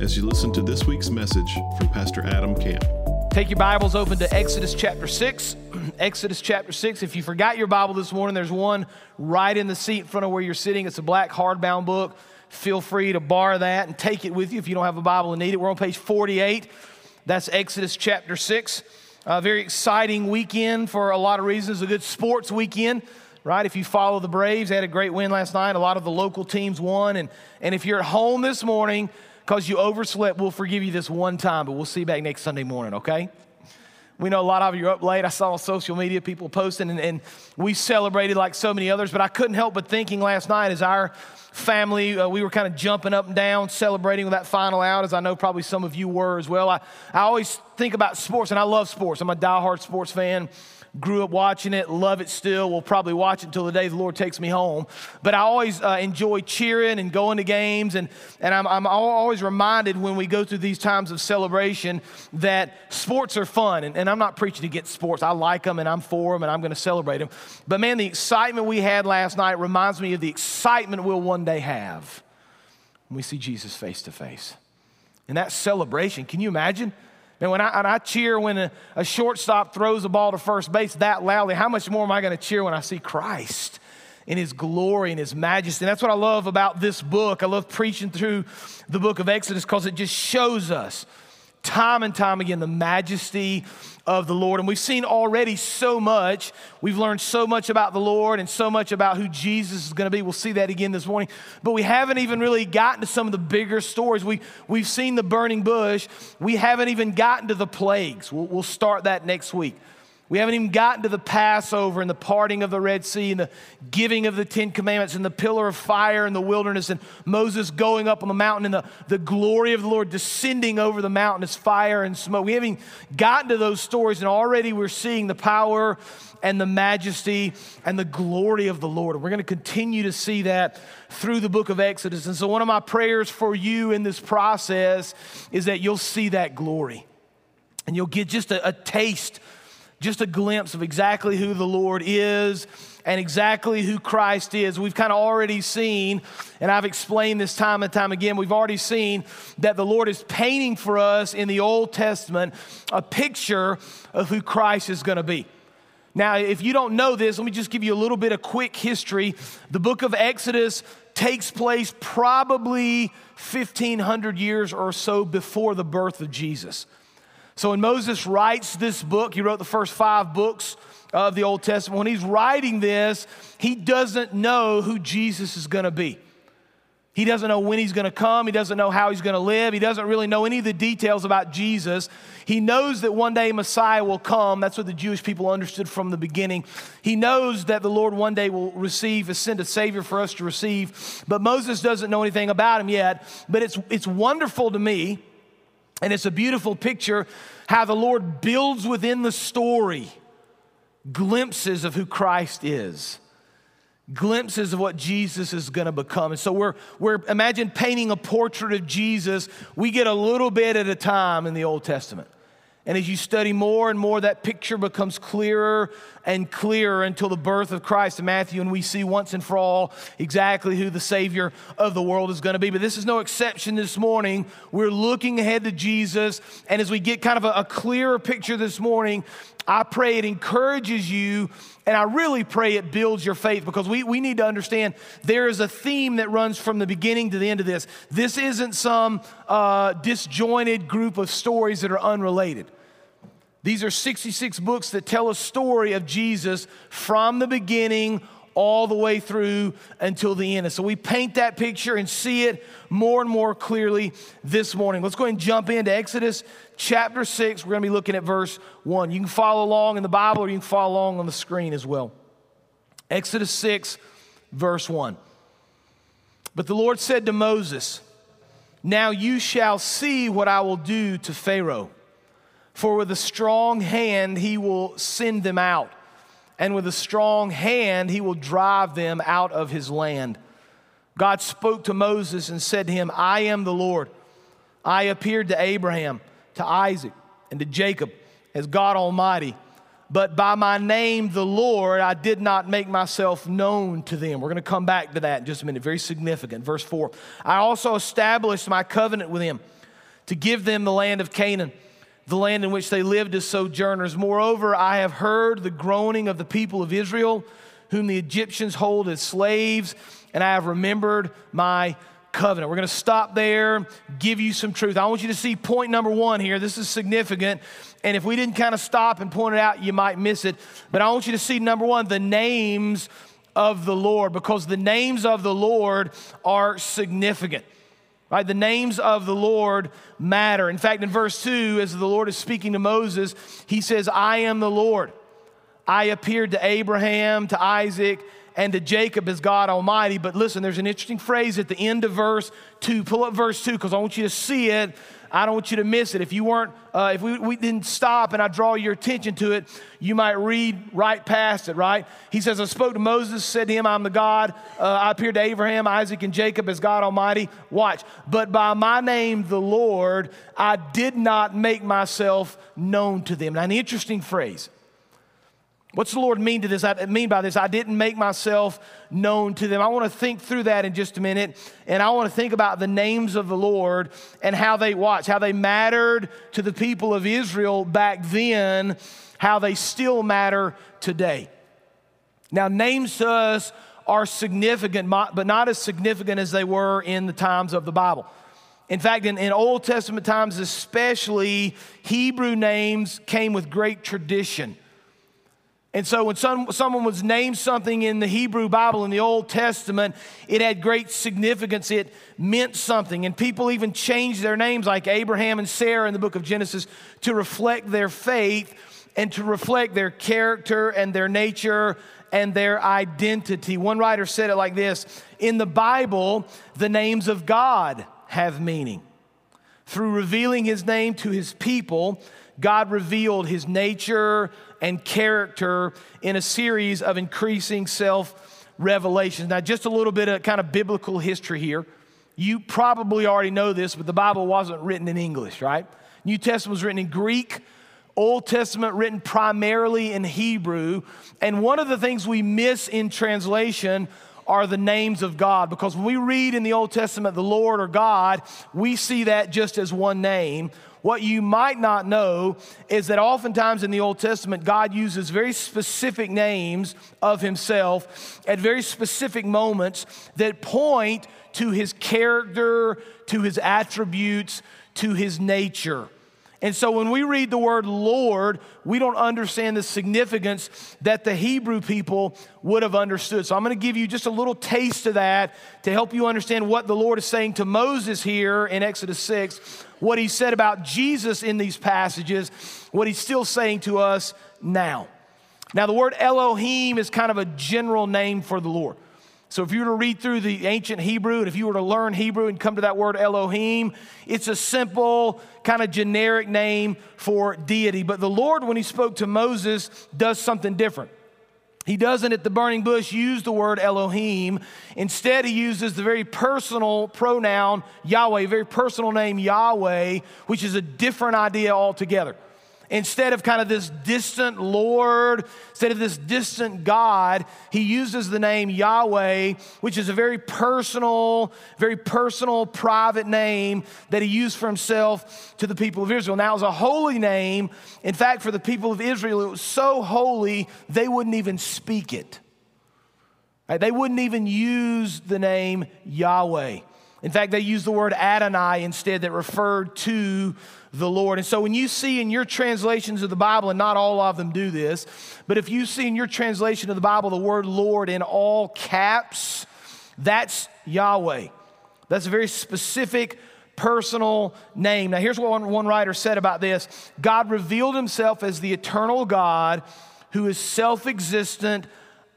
as you listen to this week's message from Pastor Adam Camp. Take your Bibles open to Exodus chapter 6. Exodus chapter 6. If you forgot your Bible this morning, there's one right in the seat in front of where you're sitting. It's a black hardbound book. Feel free to borrow that and take it with you if you don't have a Bible and need it. We're on page 48. That's Exodus chapter 6. A very exciting weekend for a lot of reasons. A good sports weekend, right? If you follow the Braves, they had a great win last night. A lot of the local teams won. And, and if you're at home this morning because you overslept, we'll forgive you this one time, but we'll see you back next Sunday morning, okay? We know a lot of you are up late. I saw on social media people posting, and, and, we celebrated like so many others. But I couldn't help but thinking last night as our family, uh, we were kind of jumping up and down, celebrating with that final out, as I know probably some of you were as well. I, I always think about sports, and I love sports. I'm a diehard sports fan grew up watching it, love it still. We'll probably watch it until the day the Lord takes me home. But I always uh, enjoy cheering and going to games, and, and I'm, I'm always reminded when we go through these times of celebration that sports are fun. And, and I'm not preaching against sports, I like them and I'm for them and I'm going to celebrate them. But man, the excitement we had last night reminds me of the excitement we'll one day have when we see Jesus face to face. And that celebration, can you imagine? And when I, and I cheer when a, a shortstop throws a ball to first base that loudly, how much more am I going to cheer when I see Christ in his glory and his majesty? And that's what I love about this book. I love preaching through the book of Exodus because it just shows us time and time again the majesty of the Lord. And we've seen already so much. We've learned so much about the Lord and so much about who Jesus is going to be. We'll see that again this morning. But we haven't even really gotten to some of the bigger stories. We, we've seen the burning bush. We haven't even gotten to the plagues. We'll, we'll start that next week. We haven't even gotten to the Passover and the parting of the Red Sea and the giving of the Ten Commandments and the pillar of fire in the wilderness and Moses going up on the mountain and the, the glory of the Lord descending over the mountain as fire and smoke. We haven't gotten to those stories, and already we're seeing the power and the majesty and the glory of the Lord. And we're going to continue to see that through the book of Exodus. And so, one of my prayers for you in this process is that you'll see that glory and you'll get just a, a taste just a glimpse of exactly who the Lord is and exactly who Christ is. We've kind of already seen, and I've explained this time and time again, we've already seen that the Lord is painting for us in the Old Testament a picture of who Christ is going to be. Now, if you don't know this, let me just give you a little bit of quick history. The book of Exodus takes place probably 1500 years or so before the birth of Jesus. So when Moses writes this book, he wrote the first five books of the Old Testament. When he's writing this, he doesn't know who Jesus is going to be. He doesn't know when he's going to come. He doesn't know how he's going to live. He doesn't really know any of the details about Jesus. He knows that one day Messiah will come. That's what the Jewish people understood from the beginning. He knows that the Lord one day will receive, and send a Savior for us to receive. But Moses doesn't know anything about him yet. But it's, it's wonderful to me and it's a beautiful picture how the Lord builds within the story glimpses of who Christ is, glimpses of what Jesus is going to become. And so we're, we're, imagine painting a portrait of Jesus. We get a little bit at a time in the Old Testament. And as you study more and more, that picture becomes clearer and clearer until the birth of Christ in Matthew, and we see once and for all exactly who the Savior of the world is going to be. But this is no exception this morning. We're looking ahead to Jesus, and as we get kind of a, a clearer picture this morning, I pray it encourages you, and I really pray it builds your faith because we, we need to understand there is a theme that runs from the beginning to the end of this. This isn't some uh, disjointed group of stories that are unrelated. These are 66 books that tell a story of Jesus from the beginning all the way through until the end. And so we paint that picture and see it more and more clearly this morning. Let's go ahead and jump into Exodus chapter 6. We're going to be looking at verse 1. You can follow along in the Bible or you can follow along on the screen as well. Exodus 6, verse 1. But the Lord said to Moses, Now you shall see what I will do to Pharaoh. For with a strong hand he will send them out, and with a strong hand he will drive them out of his land. God spoke to Moses and said to him, I am the Lord. I appeared to Abraham, to Isaac, and to Jacob as God Almighty. But by my name, the Lord, I did not make myself known to them. We're going to come back to that in just a minute. Very significant. Verse 4 I also established my covenant with them to give them the land of Canaan the land in which they lived as sojourners. Moreover, I have heard the groaning of the people of Israel, whom the Egyptians hold as slaves, and I have remembered my covenant. We're going to stop there, give you some truth. I want you to see point number one here. This is significant. And if we didn't kind of stop and point it out, you might miss it. But I want you to see number one, the names of the Lord, because the names of the Lord are significant. Right? The names of the Lord matter. In fact, in verse 2, as the Lord is speaking to Moses, he says, I am the Lord. I appeared to Abraham, to Isaac, and to Jacob as God Almighty. But listen, there's an interesting phrase at the end of verse 2. Pull up verse 2 because I want you to see it I don't want you to miss it. If you weren't, uh, if we, we didn't stop and I draw your attention to it, you might read right past it, right? He says, I spoke to Moses, said to him, I'm the God. Uh, I appeared to Abraham, Isaac, and Jacob as God Almighty. Watch. But by my name, the Lord, I did not make myself known to them. Now, an interesting phrase. What's the Lord mean to this? I mean by this, I didn't make myself known to them. I want to think through that in just a minute, and I want to think about the names of the Lord and how they watch, how they mattered to the people of Israel back then, how they still matter today. Now, names to us are significant, but not as significant as they were in the times of the Bible. In fact, in, in Old Testament times, especially, Hebrew names came with great tradition. And so when some, someone was named something in the Hebrew Bible in the Old Testament, it had great significance. It meant something. And people even changed their names, like Abraham and Sarah in the book of Genesis, to reflect their faith and to reflect their character and their nature and their identity. One writer said it like this In the Bible, the names of God have meaning. Through revealing his name to his people, God revealed his nature and character in a series of increasing self revelations. Now, just a little bit of kind of biblical history here. You probably already know this, but the Bible wasn't written in English, right? New Testament was written in Greek. Old Testament written primarily in Hebrew. And one of the things we miss in translation are the names of God. Because when we read in the Old Testament the Lord or God, we see that just as one name. What you might not know is that oftentimes in the Old Testament, God uses very specific names of Himself at very specific moments that point to His character, to His attributes, to His nature. And so when we read the word Lord, we don't understand the significance that the Hebrew people would have understood. So I'm going to give you just a little taste of that to help you understand what the Lord is saying to Moses here in Exodus 6, what he said about Jesus in these passages, what he's still saying to us now. Now, the word Elohim is kind of a general name for the Lord. So, if you were to read through the ancient Hebrew and if you were to learn Hebrew and come to that word Elohim, it's a simple, kind of generic name for deity. But the Lord, when He spoke to Moses, does something different. He doesn't at the burning bush use the word Elohim. Instead, he uses the very personal pronoun Yahweh, very personal name Yahweh, which is a different idea altogether. Instead of kind of this distant Lord, instead of this distant God, he uses the name Yahweh, which is a very personal, very personal, private name that he used for himself to the people of Israel. Now, it was a holy name. In fact, for the people of Israel, it was so holy, they wouldn't even speak it. Right? They wouldn't even use the name Yahweh. In fact, they used the word Adonai instead that referred to the Lord. And so when you see in your translations of the Bible, and not all of them do this, but if you see in your translation of the Bible the word Lord in all caps, that's Yahweh. That's a very specific personal name. Now, here's what one, one writer said about this God revealed himself as the eternal God who is self existent,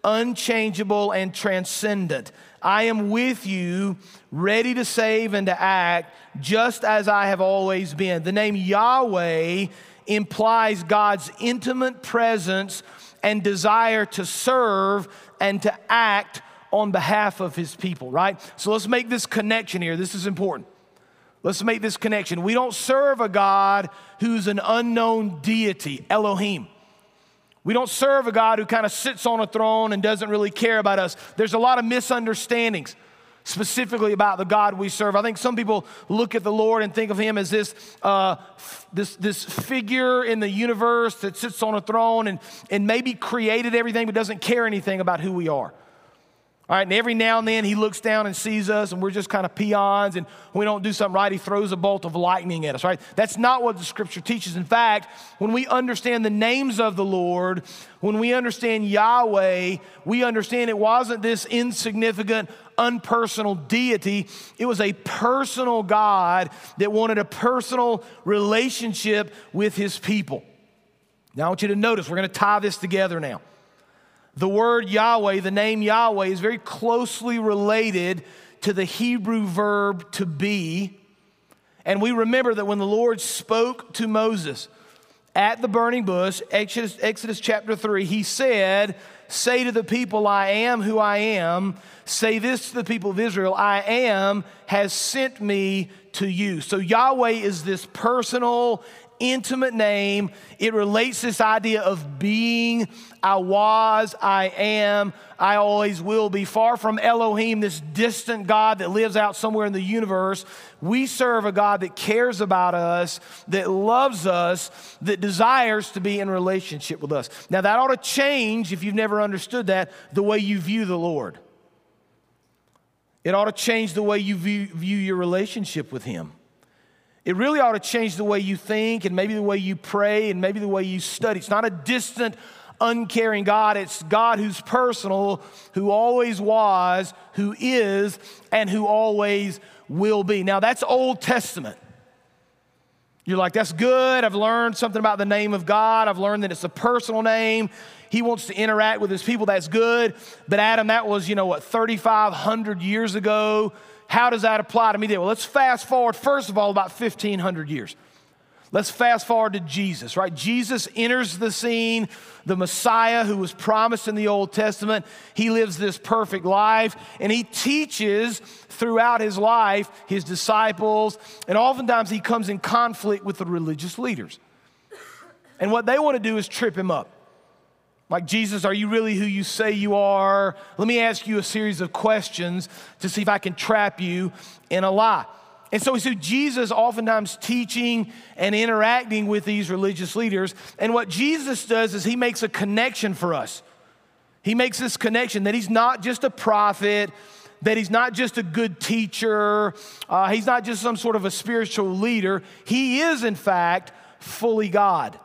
unchangeable, and transcendent. I am with you, ready to save and to act, just as I have always been. The name Yahweh implies God's intimate presence and desire to serve and to act on behalf of his people, right? So let's make this connection here. This is important. Let's make this connection. We don't serve a God who's an unknown deity, Elohim. We don't serve a God who kind of sits on a throne and doesn't really care about us. There's a lot of misunderstandings specifically about the God we serve. I think some people look at the Lord and think of him as this, uh, f- this, this figure in the universe that sits on a throne and, and maybe created everything but doesn't care anything about who we are. All right, and every now and then he looks down and sees us, and we're just kind of peons, and we don't do something right, he throws a bolt of lightning at us, right? That's not what the scripture teaches. In fact, when we understand the names of the Lord, when we understand Yahweh, we understand it wasn't this insignificant, unpersonal deity, it was a personal God that wanted a personal relationship with his people. Now, I want you to notice, we're going to tie this together now. The word Yahweh, the name Yahweh, is very closely related to the Hebrew verb to be. And we remember that when the Lord spoke to Moses at the burning bush, Exodus, Exodus chapter 3, he said, Say to the people, I am who I am. Say this to the people of Israel, I am has sent me to you. So Yahweh is this personal, intimate name. It relates this idea of being, I was, I am, I always will be. Far from Elohim, this distant God that lives out somewhere in the universe, we serve a God that cares about us, that loves us, that desires to be in relationship with us. Now, that ought to change, if you've never understood that, the way you view the Lord. It ought to change the way you view, view your relationship with Him. It really ought to change the way you think and maybe the way you pray and maybe the way you study. It's not a distant, uncaring God. It's God who's personal, who always was, who is, and who always will be. Now, that's Old Testament. You're like, that's good. I've learned something about the name of God. I've learned that it's a personal name. He wants to interact with his people. That's good. But Adam, that was, you know, what, 3,500 years ago. How does that apply to me today? Well, let's fast forward, first of all, about 1,500 years. Let's fast forward to Jesus, right? Jesus enters the scene, the Messiah who was promised in the Old Testament. He lives this perfect life and he teaches throughout his life his disciples, and oftentimes he comes in conflict with the religious leaders. And what they want to do is trip him up. Like, Jesus, are you really who you say you are? Let me ask you a series of questions to see if I can trap you in a lie. And so we see Jesus oftentimes teaching and interacting with these religious leaders. And what Jesus does is he makes a connection for us. He makes this connection that he's not just a prophet, that he's not just a good teacher, uh, he's not just some sort of a spiritual leader. He is, in fact, fully God.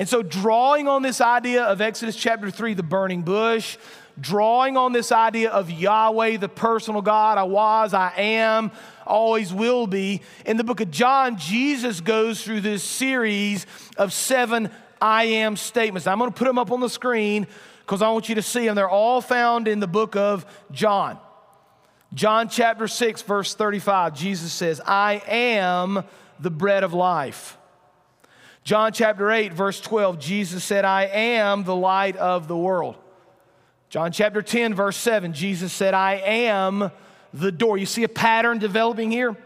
And so, drawing on this idea of Exodus chapter 3, the burning bush, drawing on this idea of Yahweh, the personal God, I was, I am, always will be, in the book of John, Jesus goes through this series of seven I am statements. I'm going to put them up on the screen because I want you to see them. They're all found in the book of John. John chapter 6, verse 35, Jesus says, I am the bread of life. John chapter 8, verse 12, Jesus said, I am the light of the world. John chapter 10, verse 7, Jesus said, I am the door. You see a pattern developing here?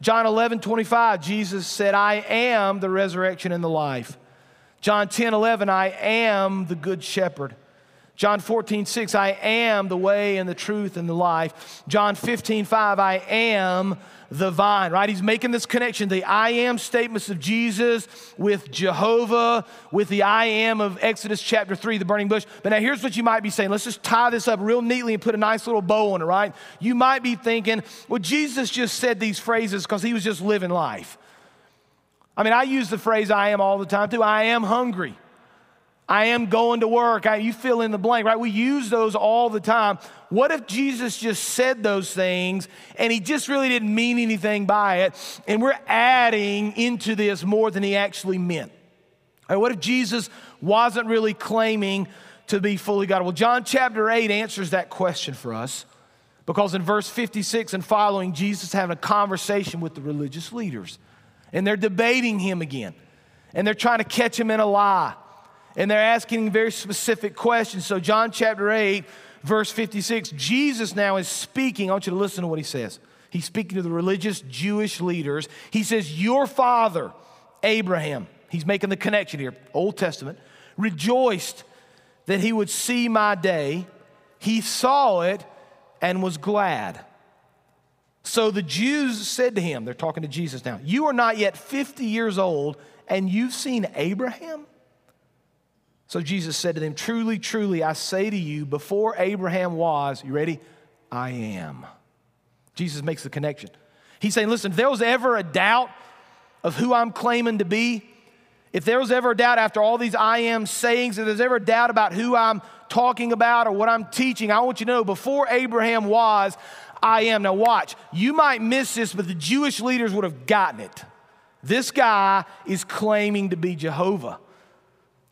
John 11, 25, Jesus said, I am the resurrection and the life. John 10, 11, I am the good shepherd. John 14, 6, I am the way and the truth and the life. John 15, 5, I am the vine, right? He's making this connection, the I am statements of Jesus with Jehovah, with the I am of Exodus chapter 3, the burning bush. But now here's what you might be saying. Let's just tie this up real neatly and put a nice little bow on it, right? You might be thinking, well, Jesus just said these phrases because he was just living life. I mean, I use the phrase I am all the time too. I am hungry. I am going to work. I, you fill in the blank, right? We use those all the time. What if Jesus just said those things and he just really didn't mean anything by it, and we're adding into this more than he actually meant? Right, what if Jesus wasn't really claiming to be fully God? Well, John chapter 8 answers that question for us. Because in verse 56 and following, Jesus having a conversation with the religious leaders. And they're debating him again. And they're trying to catch him in a lie. And they're asking very specific questions. So, John chapter 8, verse 56, Jesus now is speaking. I want you to listen to what he says. He's speaking to the religious Jewish leaders. He says, Your father, Abraham, he's making the connection here, Old Testament, rejoiced that he would see my day. He saw it and was glad. So the Jews said to him, they're talking to Jesus now, You are not yet 50 years old, and you've seen Abraham? So Jesus said to them, Truly, truly, I say to you, before Abraham was, you ready? I am. Jesus makes the connection. He's saying, Listen, if there was ever a doubt of who I'm claiming to be, if there was ever a doubt after all these I am sayings, if there's ever a doubt about who I'm talking about or what I'm teaching, I want you to know before Abraham was, I am. Now, watch, you might miss this, but the Jewish leaders would have gotten it. This guy is claiming to be Jehovah.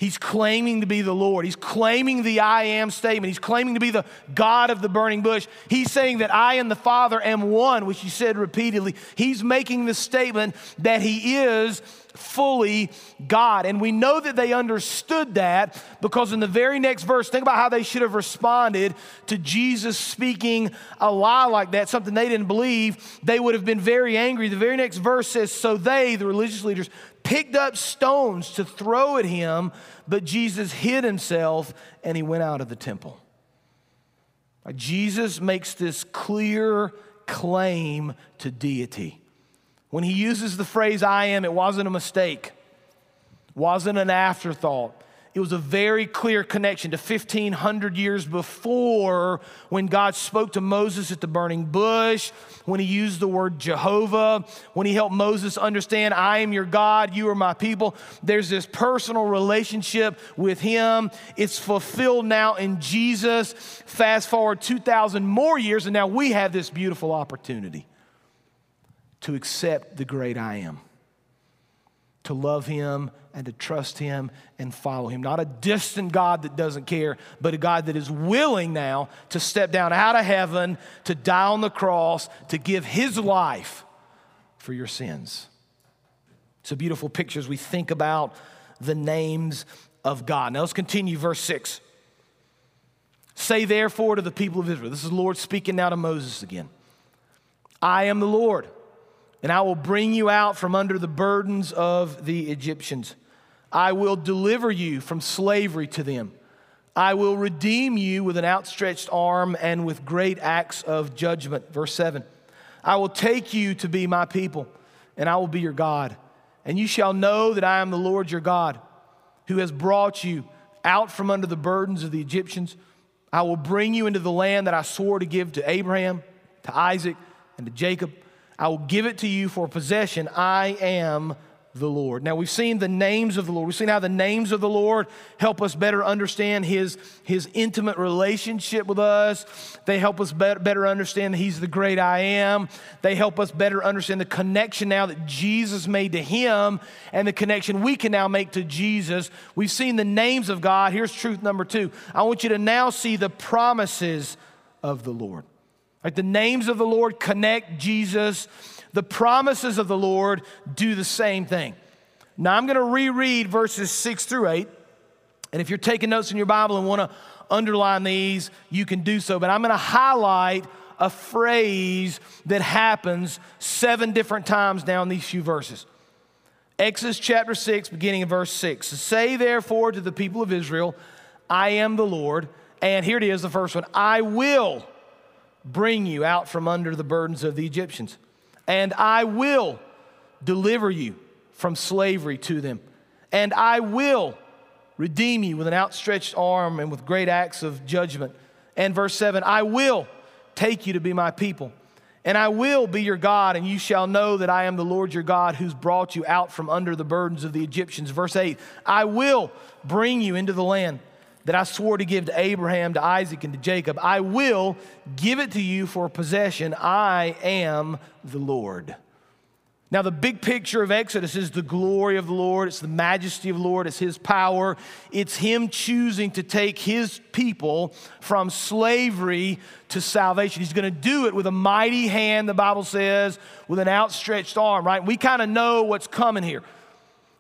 He's claiming to be the Lord. He's claiming the I am statement. He's claiming to be the God of the burning bush. He's saying that I and the Father am one, which he said repeatedly. He's making the statement that he is fully God. And we know that they understood that because in the very next verse, think about how they should have responded to Jesus speaking a lie like that, something they didn't believe. They would have been very angry. The very next verse says, So they, the religious leaders, picked up stones to throw at him, but Jesus hid himself and he went out of the temple. Jesus makes this clear claim to deity. When he uses the phrase I am, it wasn't a mistake, wasn't an afterthought. It was a very clear connection to 1500 years before when God spoke to Moses at the burning bush, when he used the word Jehovah, when he helped Moses understand, I am your God, you are my people. There's this personal relationship with him. It's fulfilled now in Jesus. Fast forward 2,000 more years, and now we have this beautiful opportunity to accept the great I am, to love him and to trust him and follow him. Not a distant God that doesn't care, but a God that is willing now to step down out of heaven, to die on the cross, to give his life for your sins. It's a beautiful picture as we think about the names of God. Now let's continue, verse 6. Say therefore to the people of Israel, this is the Lord speaking now to Moses again. I am the Lord and I will bring you out from under the burdens of the Egyptians. I will deliver you from slavery to them. I will redeem you with an outstretched arm and with great acts of judgment. Verse 7 I will take you to be my people, and I will be your God. And you shall know that I am the Lord your God, who has brought you out from under the burdens of the Egyptians. I will bring you into the land that I swore to give to Abraham, to Isaac, and to Jacob I will give it to you for possession. I am the Lord. Now, we've seen the names of the Lord. We've seen how the names of the Lord help us better understand His, his intimate relationship with us. They help us better, better understand that He's the great I am. They help us better understand the connection now that Jesus made to Him and the connection we can now make to Jesus. We've seen the names of God. Here's truth number two I want you to now see the promises of the Lord. The names of the Lord connect Jesus. The promises of the Lord do the same thing. Now I'm going to reread verses six through eight. And if you're taking notes in your Bible and want to underline these, you can do so. But I'm going to highlight a phrase that happens seven different times now in these few verses. Exodus chapter 6, beginning in verse 6. Say therefore to the people of Israel, I am the Lord. And here it is, the first one I will bring you out from under the burdens of the Egyptians. And I will deliver you from slavery to them. And I will redeem you with an outstretched arm and with great acts of judgment. And verse 7 I will take you to be my people. And I will be your God, and you shall know that I am the Lord your God who's brought you out from under the burdens of the Egyptians. Verse 8 I will bring you into the land that I swore to give to Abraham, to Isaac, and to Jacob. I will give it to you for possession. I am the Lord. Now, the big picture of Exodus is the glory of the Lord, it's the majesty of the Lord, it's His power, it's Him choosing to take His people from slavery to salvation. He's gonna do it with a mighty hand, the Bible says, with an outstretched arm, right? We kind of know what's coming here.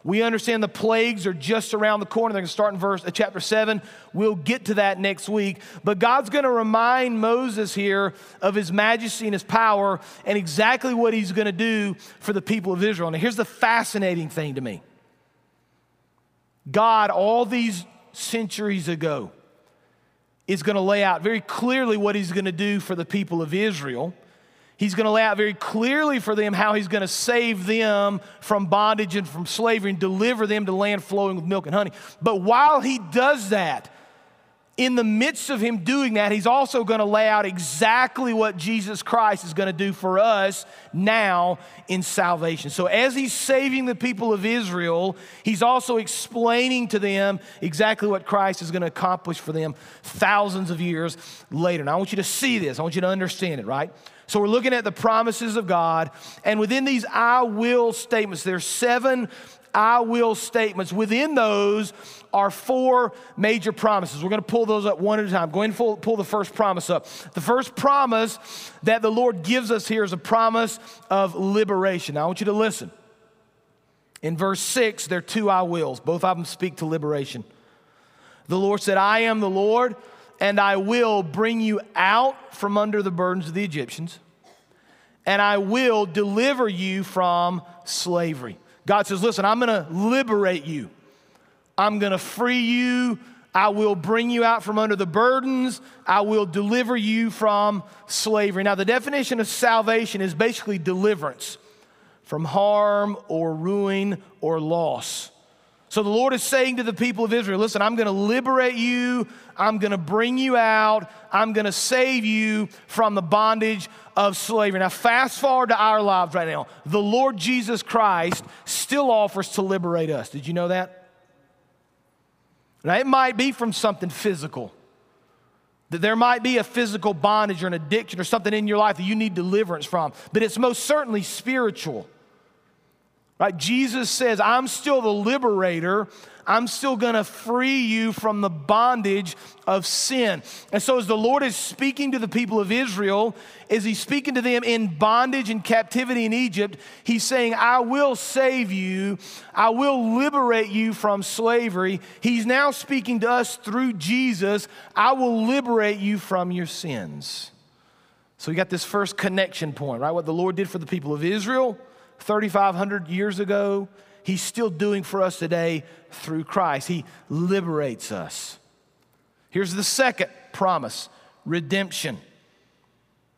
We understand the plagues are just around the corner. They're going to start in verse uh, chapter 7. We'll get to that next week. But God's going to remind Moses here of his majesty and his power and exactly what he's going to do for the people of Israel. Now, here's the fascinating thing to me God, all these centuries ago, is going to lay out very clearly what he's going to do for the people of Israel. He's going to lay out very clearly for them how he's going to save them from bondage and from slavery and deliver them to land flowing with milk and honey. But while he does that, in the midst of him doing that, he's also going to lay out exactly what Jesus Christ is going to do for us now in salvation. So, as he's saving the people of Israel, he's also explaining to them exactly what Christ is going to accomplish for them thousands of years later. And I want you to see this, I want you to understand it, right? So we're looking at the promises of God. And within these I will statements, there's seven I will statements. Within those are four major promises. We're going to pull those up one at a time. Go ahead and pull, pull, the first promise up. The first promise that the Lord gives us here is a promise of liberation. Now, I want you to listen. In verse 6, there are two I wills. Both of them speak to liberation. The Lord said, I am the Lord and I will bring you out from under the burdens of the Egyptians, and I will deliver you from slavery. God says, Listen, I'm gonna liberate you, I'm gonna free you. I will bring you out from under the burdens. I will deliver you from slavery. Now, the definition of salvation is basically deliverance from harm or ruin or loss. So the Lord is saying to the people of Israel, listen, I'm going to liberate you. I'm going to bring you out. I'm going to save you from the bondage of slavery. Now, fast forward to our lives right now. The Lord Jesus Christ still offers to liberate us. Did you know that? Now, it might be from something physical. That there might be a physical bondage or an addiction or something in your life that you need deliverance from, but it's most certainly spiritual. Right? Jesus says, I'm still the liberator. I'm still going to free you from the bondage of sin. And so, as the Lord is speaking to the people of Israel, as He's speaking to them in bondage and captivity in Egypt, He's saying, I will save you, I will liberate you from slavery. He's now speaking to us through Jesus, I will liberate you from your sins. So, we got this first connection point, right? What the Lord did for the people of Israel 3,500 years ago, He's still doing for us today through Christ. He liberates us. Here's the second promise redemption.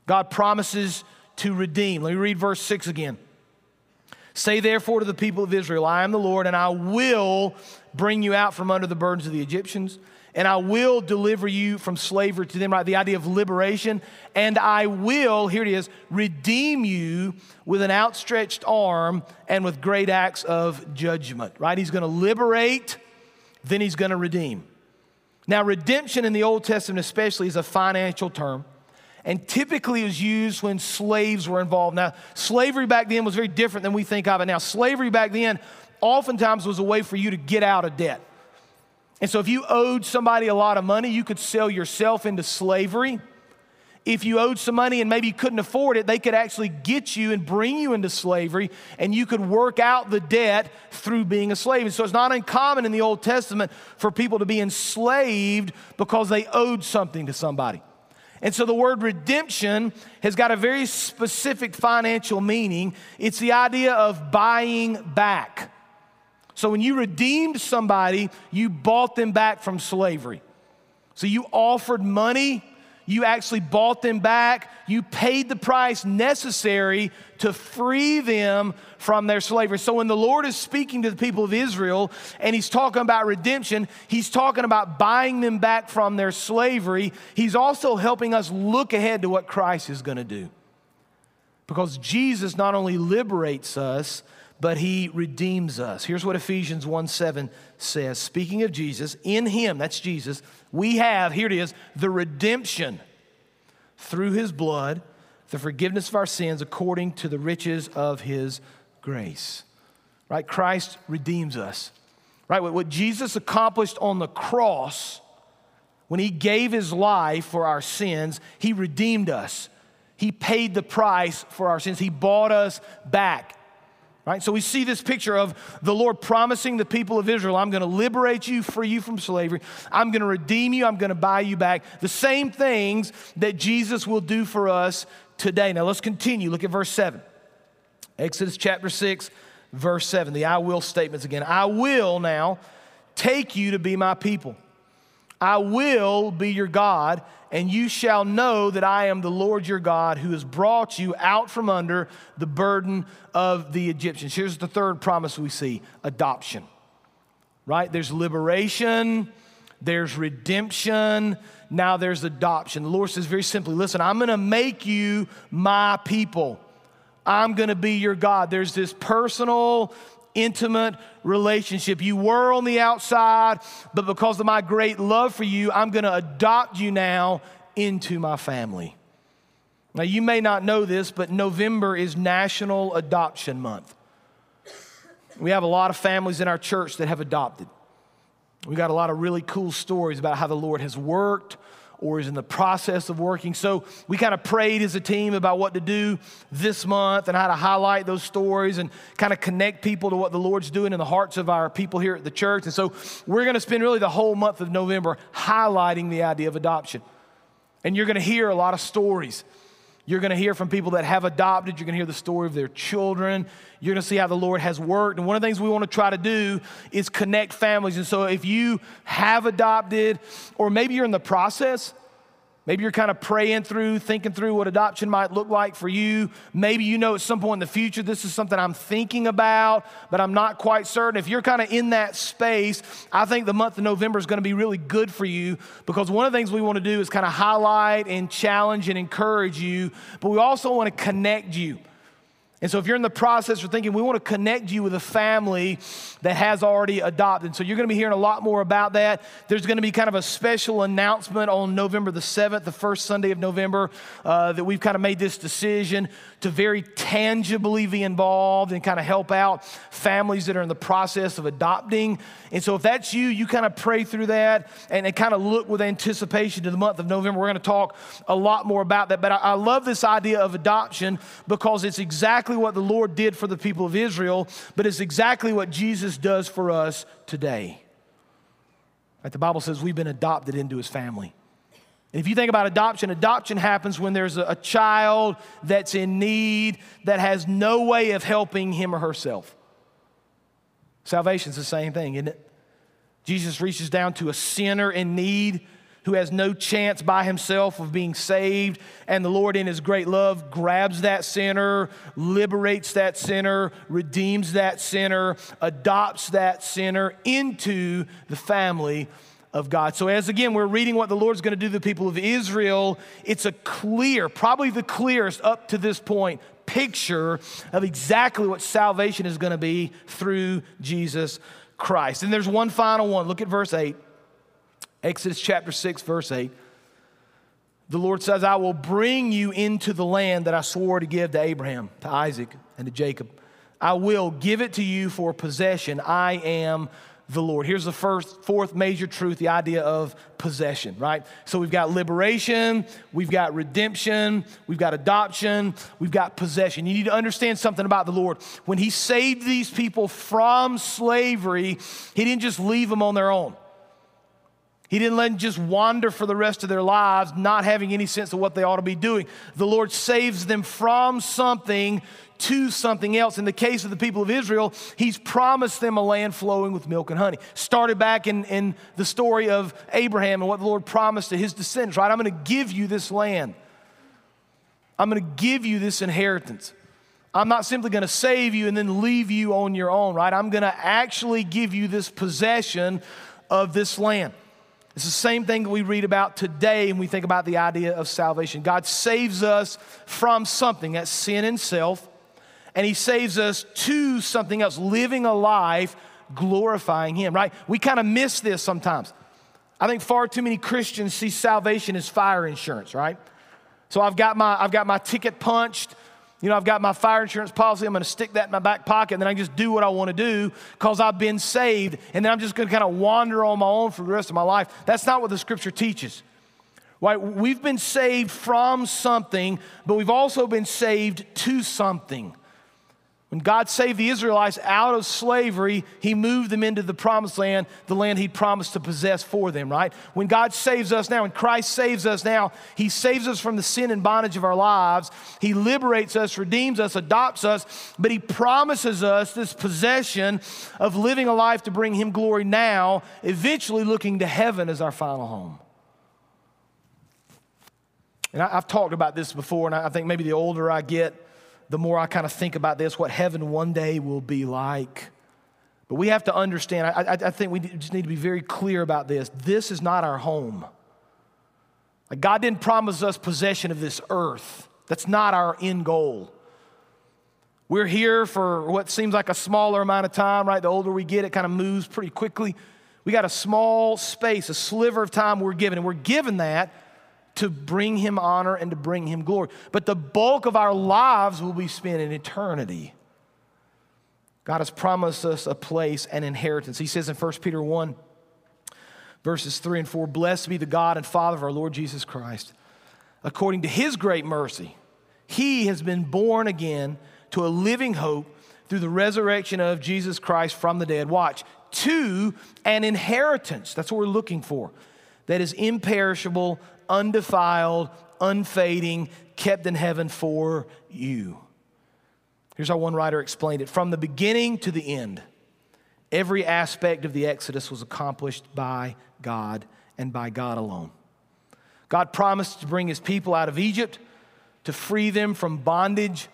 God promises to redeem. Let me read verse 6 again. Say therefore to the people of Israel, I am the Lord, and I will bring you out from under the burdens of the Egyptians and I will deliver you from slavery to them, right? The idea of liberation. And I will, here it is, redeem you with an outstretched arm and with great acts of judgment, right? He's going to liberate, then he's going to redeem. Now, redemption in the Old Testament, especially, is a financial term and typically is used when slaves were involved. Now, slavery back then was very different than we think of it now. Slavery back then oftentimes was a way for you to get out of debt. And so, if you owed somebody a lot of money, you could sell yourself into slavery. If you owed some money and maybe you couldn't afford it, they could actually get you and bring you into slavery, and you could work out the debt through being a slave. And so, it's not uncommon in the Old Testament for people to be enslaved because they owed something to somebody. And so the word redemption has got a very specific financial meaning. It's the idea of buying back. So when you redeemed somebody, you bought them back from slavery. So you offered money, you actually bought them back, you paid the price necessary to free them from their slavery. So when the Lord is speaking to the people of Israel and he's talking about redemption, he's talking about buying them back from their slavery. He's also helping us look ahead to what Christ is going to do. Because Jesus not only liberates us, but he redeems us. Here's what Ephesians 1 7 says. Speaking of Jesus, in him, that's Jesus, we have, here it is, the redemption through his blood, the forgiveness of our sins according to the riches of his grace. Right? Christ redeems us. Right? What Jesus accomplished on the cross when he gave his life for our sins, he redeemed us. He paid the price for our sins. He bought us back. Right? So we see this picture of the Lord promising the people of Israel, I'm going to liberate you, free you from slavery. I'm going to redeem you. I'm going to buy you back. The same things that Jesus will do for us today. Now let's continue. Look at verse 7. Exodus chapter 6, verse 7. The I will statements again. I will now take you to be my people. I will be your God and you shall know that I am the Lord your God who has brought you out from under the burden of the Egyptians. Here's the third promise we see adoption, right? There's liberation, there's redemption, now there's adoption. The Lord says very simply listen, I'm gonna make you my people. I'm gonna be your God. There's this personal intimate relationship. You were on the outside, but because of my great love for you, I'm going to adopt you now into my family. Now, you may not know this, but November is National Adoption Month. We have a lot of families in our church that have adopted. We got a lot of really cool stories about how the Lord has worked or is in the process of working. So we kind of prayed as a team about what to do this month and how to highlight those stories and kind of connect people to what the Lord's doing in the hearts of our people here at the church. And so we're going to spend really the whole month of November highlighting the idea of adoption. And you're going to hear a lot of stories. You're going to hear from people that have adopted. You're going to hear the story of their children. You're going to see how the Lord has worked. And one of the things we want to try to do is connect families. And so if you have adopted, or maybe you're in the process, Maybe you're kind of praying through, thinking through what adoption might look like for you. Maybe you know at some point in the future this is something I'm thinking about, but I'm not quite certain. If you're kind of in that space, I think the month of November is going to be really good for you because one of the things we want to do is kind of highlight and challenge and encourage you, but we also want to connect you. And so, if you're in the process of thinking, we want to connect you with a family that has already adopted. So, you're going to be hearing a lot more about that. There's going to be kind of a special announcement on November the 7th, the first Sunday of November, uh, that we've kind of made this decision to very tangibly be involved and kind of help out families that are in the process of adopting. And so, if that's you, you kind of pray through that and, and kind of look with anticipation to the month of November. We're going to talk a lot more about that. But I, I love this idea of adoption because it's exactly what the Lord did for the people of Israel, but it's exactly what Jesus does for us today. Right, the Bible says we've been adopted into his family. If you think about adoption, adoption happens when there's a, a child that's in need that has no way of helping him or herself. Salvation's the same thing, isn't it? Jesus reaches down to a sinner in need who has no chance by himself of being saved. And the Lord, in his great love, grabs that sinner, liberates that sinner, redeems that sinner, adopts that sinner into the family of God. So, as again, we're reading what the Lord's going to do to the people of Israel, it's a clear, probably the clearest up to this point, picture of exactly what salvation is going to be through Jesus Christ. And there's one final one. Look at verse 8. Exodus chapter 6, verse 8. The Lord says, I will bring you into the land that I swore to give to Abraham, to Isaac, and to Jacob. I will give it to you for possession. I am the Lord. Here's the first, fourth major truth the idea of possession, right? So we've got liberation, we've got redemption, we've got adoption, we've got possession. You need to understand something about the Lord. When He saved these people from slavery, He didn't just leave them on their own. He didn't let them just wander for the rest of their lives, not having any sense of what they ought to be doing. The Lord saves them from something to something else. In the case of the people of Israel, He's promised them a land flowing with milk and honey. Started back in, in the story of Abraham and what the Lord promised to his descendants, right? I'm going to give you this land, I'm going to give you this inheritance. I'm not simply going to save you and then leave you on your own, right? I'm going to actually give you this possession of this land. It's the same thing that we read about today when we think about the idea of salvation. God saves us from something that's sin and self, and He saves us to something else, living a life glorifying Him, right? We kind of miss this sometimes. I think far too many Christians see salvation as fire insurance, right? So I've got my, I've got my ticket punched. You know, I've got my fire insurance policy. I'm going to stick that in my back pocket, and then I just do what I want to do because I've been saved. And then I'm just going to kind of wander on my own for the rest of my life. That's not what the scripture teaches. Right? We've been saved from something, but we've also been saved to something. When God saved the Israelites out of slavery, He moved them into the promised land, the land He promised to possess for them, right? When God saves us now, when Christ saves us now, He saves us from the sin and bondage of our lives. He liberates us, redeems us, adopts us, but He promises us this possession of living a life to bring Him glory now, eventually looking to heaven as our final home. And I, have talked about this before, and I think maybe the older I get, the more I kind of think about this, what heaven one day will be like. But we have to understand, I, I, I think we just need to be very clear about this. This is not our home. Like God didn't promise us possession of this earth. That's not our end goal. We're here for what seems like a smaller amount of time, right? The older we get, it kind of moves pretty quickly. We got a small space, a sliver of time we're given, and we're given that to bring him honor and to bring him glory. But the bulk of our lives will be spent in eternity. God has promised us a place and inheritance. He says in 1 Peter 1, verses 3 and 4 Blessed be the God and Father of our Lord Jesus Christ. According to his great mercy, he has been born again to a living hope through the resurrection of Jesus Christ from the dead. Watch, to an inheritance. That's what we're looking for. That is imperishable, undefiled, unfading, kept in heaven for you. Here's how one writer explained it from the beginning to the end, every aspect of the Exodus was accomplished by God and by God alone. God promised to bring his people out of Egypt, to free them from bondage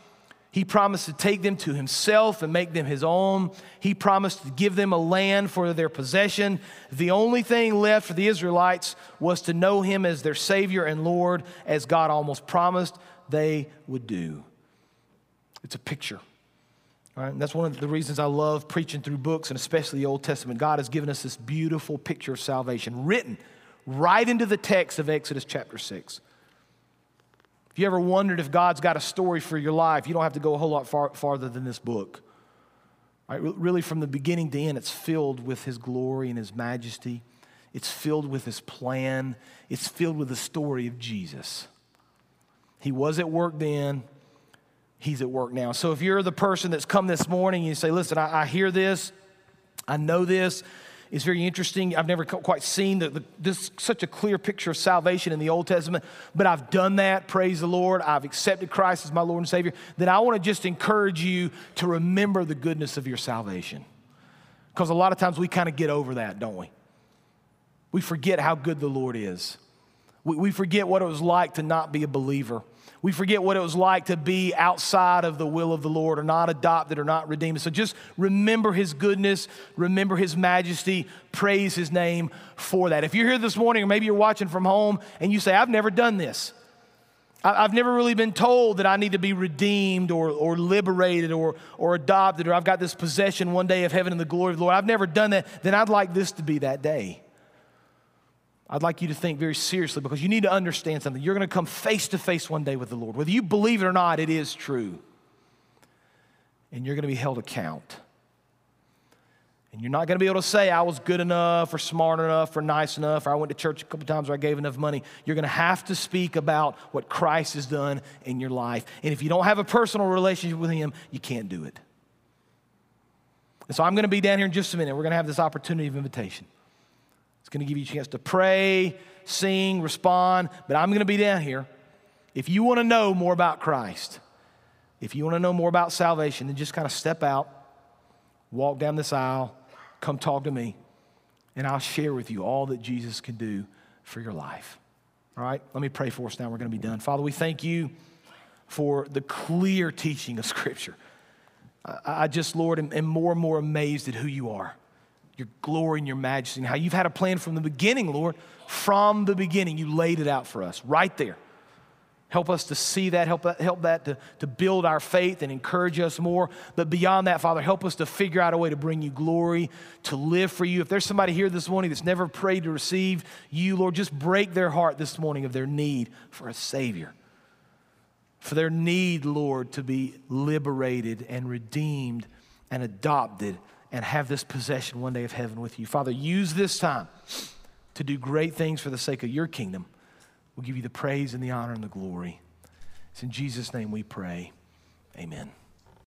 he promised to take them to himself and make them his own. He promised to give them a land for their possession. The only thing left for the Israelites was to know him as their Savior and Lord, as God almost promised they would do. It's a picture. Right? And that's one of the reasons I love preaching through books, and especially the Old Testament. God has given us this beautiful picture of salvation written right into the text of Exodus chapter 6. You ever wondered if God's got a story for your life, you don't have to go a whole lot far, farther than this book. Right? Really, from the beginning to end, it's filled with His glory and His majesty. It's filled with His plan. It's filled with the story of Jesus. He was at work then, He's at work now. So if you're the person that's come this morning and you say, Listen, I, I hear this, I know this, is very interesting. I've never quite seen the, the, this such a clear picture of salvation in the Old Testament, but I've done that. Praise the Lord. I've accepted Christ as my Lord and Savior. Then I want to just encourage you to remember the goodness of your salvation. Because a lot of times we kind of get over that, don't we? We forget how good the Lord is. We, we forget what it was like to not be a believer. We forget what it was like to be outside of the will of the Lord or not adopted or not redeemed. So just remember his goodness, remember his majesty, praise his name for that. If you're here this morning or maybe you're watching from home and you say, I've never done this. I've never really been told that I need to be redeemed or, or liberated or, or adopted or I've got this possession one day of heaven and the glory of the Lord. I've never done that. Then I'd like this to be that day. I'd like you to think very seriously because you need to understand something. You're going to come face to face one day with the Lord. Whether you believe it or not, it is true. And you're going to be held account. And you're not going to be able to say, I was good enough or smart enough or nice enough or I went to church a couple times or I gave enough money. You're going to have to speak about what Christ has done in your life. And if you don't have a personal relationship with Him, you can't do it. And so I'm going to be down here in just a minute. We're going to have this opportunity of invitation. It's going to give you a chance to pray, sing, respond, but I'm going to be down here. If you want to know more about Christ, if you want to know more about salvation, then just kind of step out, walk down this aisle, come talk to me, and I'll share with you all that Jesus can do for your life. All right, let me pray for us now. We're going to be done. Father, we thank you for the clear teaching of Scripture. I just, Lord, am, more and more amazed at who you are your glory and your majesty, and how you've had a plan from the beginning, Lord. From the beginning, you laid it out for us right there. Help us to see that, help that, help that to, to build our faith and encourage us more. But beyond that, Father, help us to figure out a way to bring you glory, to live for you. If there's somebody here this morning that's never prayed to receive you, Lord, just break their heart this morning of their need for a Savior. for their need, Lord, to be liberated and redeemed and adopted and have this possession one day of heaven with you. Father, use this time to do great things for the sake of your kingdom. We'll give you the praise and the honor and the glory. It's in Jesus' name we pray. Amen.